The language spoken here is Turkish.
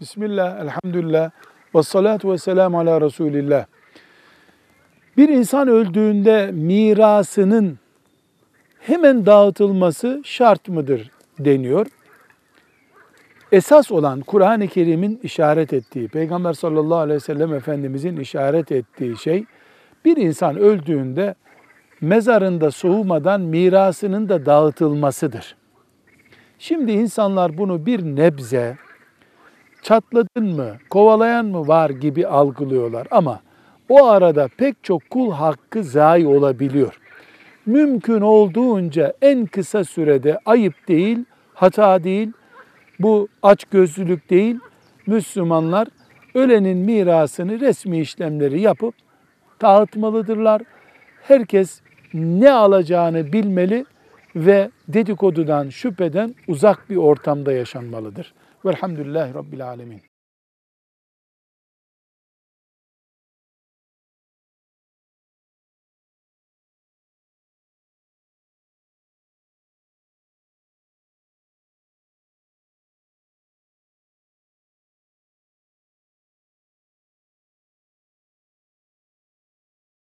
Bismillah, elhamdülillah, ve salatu ve selamu ala Resulillah. Bir insan öldüğünde mirasının hemen dağıtılması şart mıdır deniyor. Esas olan Kur'an-ı Kerim'in işaret ettiği, Peygamber sallallahu aleyhi ve sellem Efendimizin işaret ettiği şey, bir insan öldüğünde mezarında soğumadan mirasının da dağıtılmasıdır. Şimdi insanlar bunu bir nebze, çatladın mı, kovalayan mı var gibi algılıyorlar ama o arada pek çok kul hakkı zayi olabiliyor. Mümkün olduğunca en kısa sürede ayıp değil, hata değil, bu açgözlülük değil, Müslümanlar ölenin mirasını resmi işlemleri yapıp dağıtmalıdırlar. Herkes ne alacağını bilmeli ve dedikodudan, şüpheden uzak bir ortamda yaşanmalıdır. Velhamdülillahi Rabbil Alemin.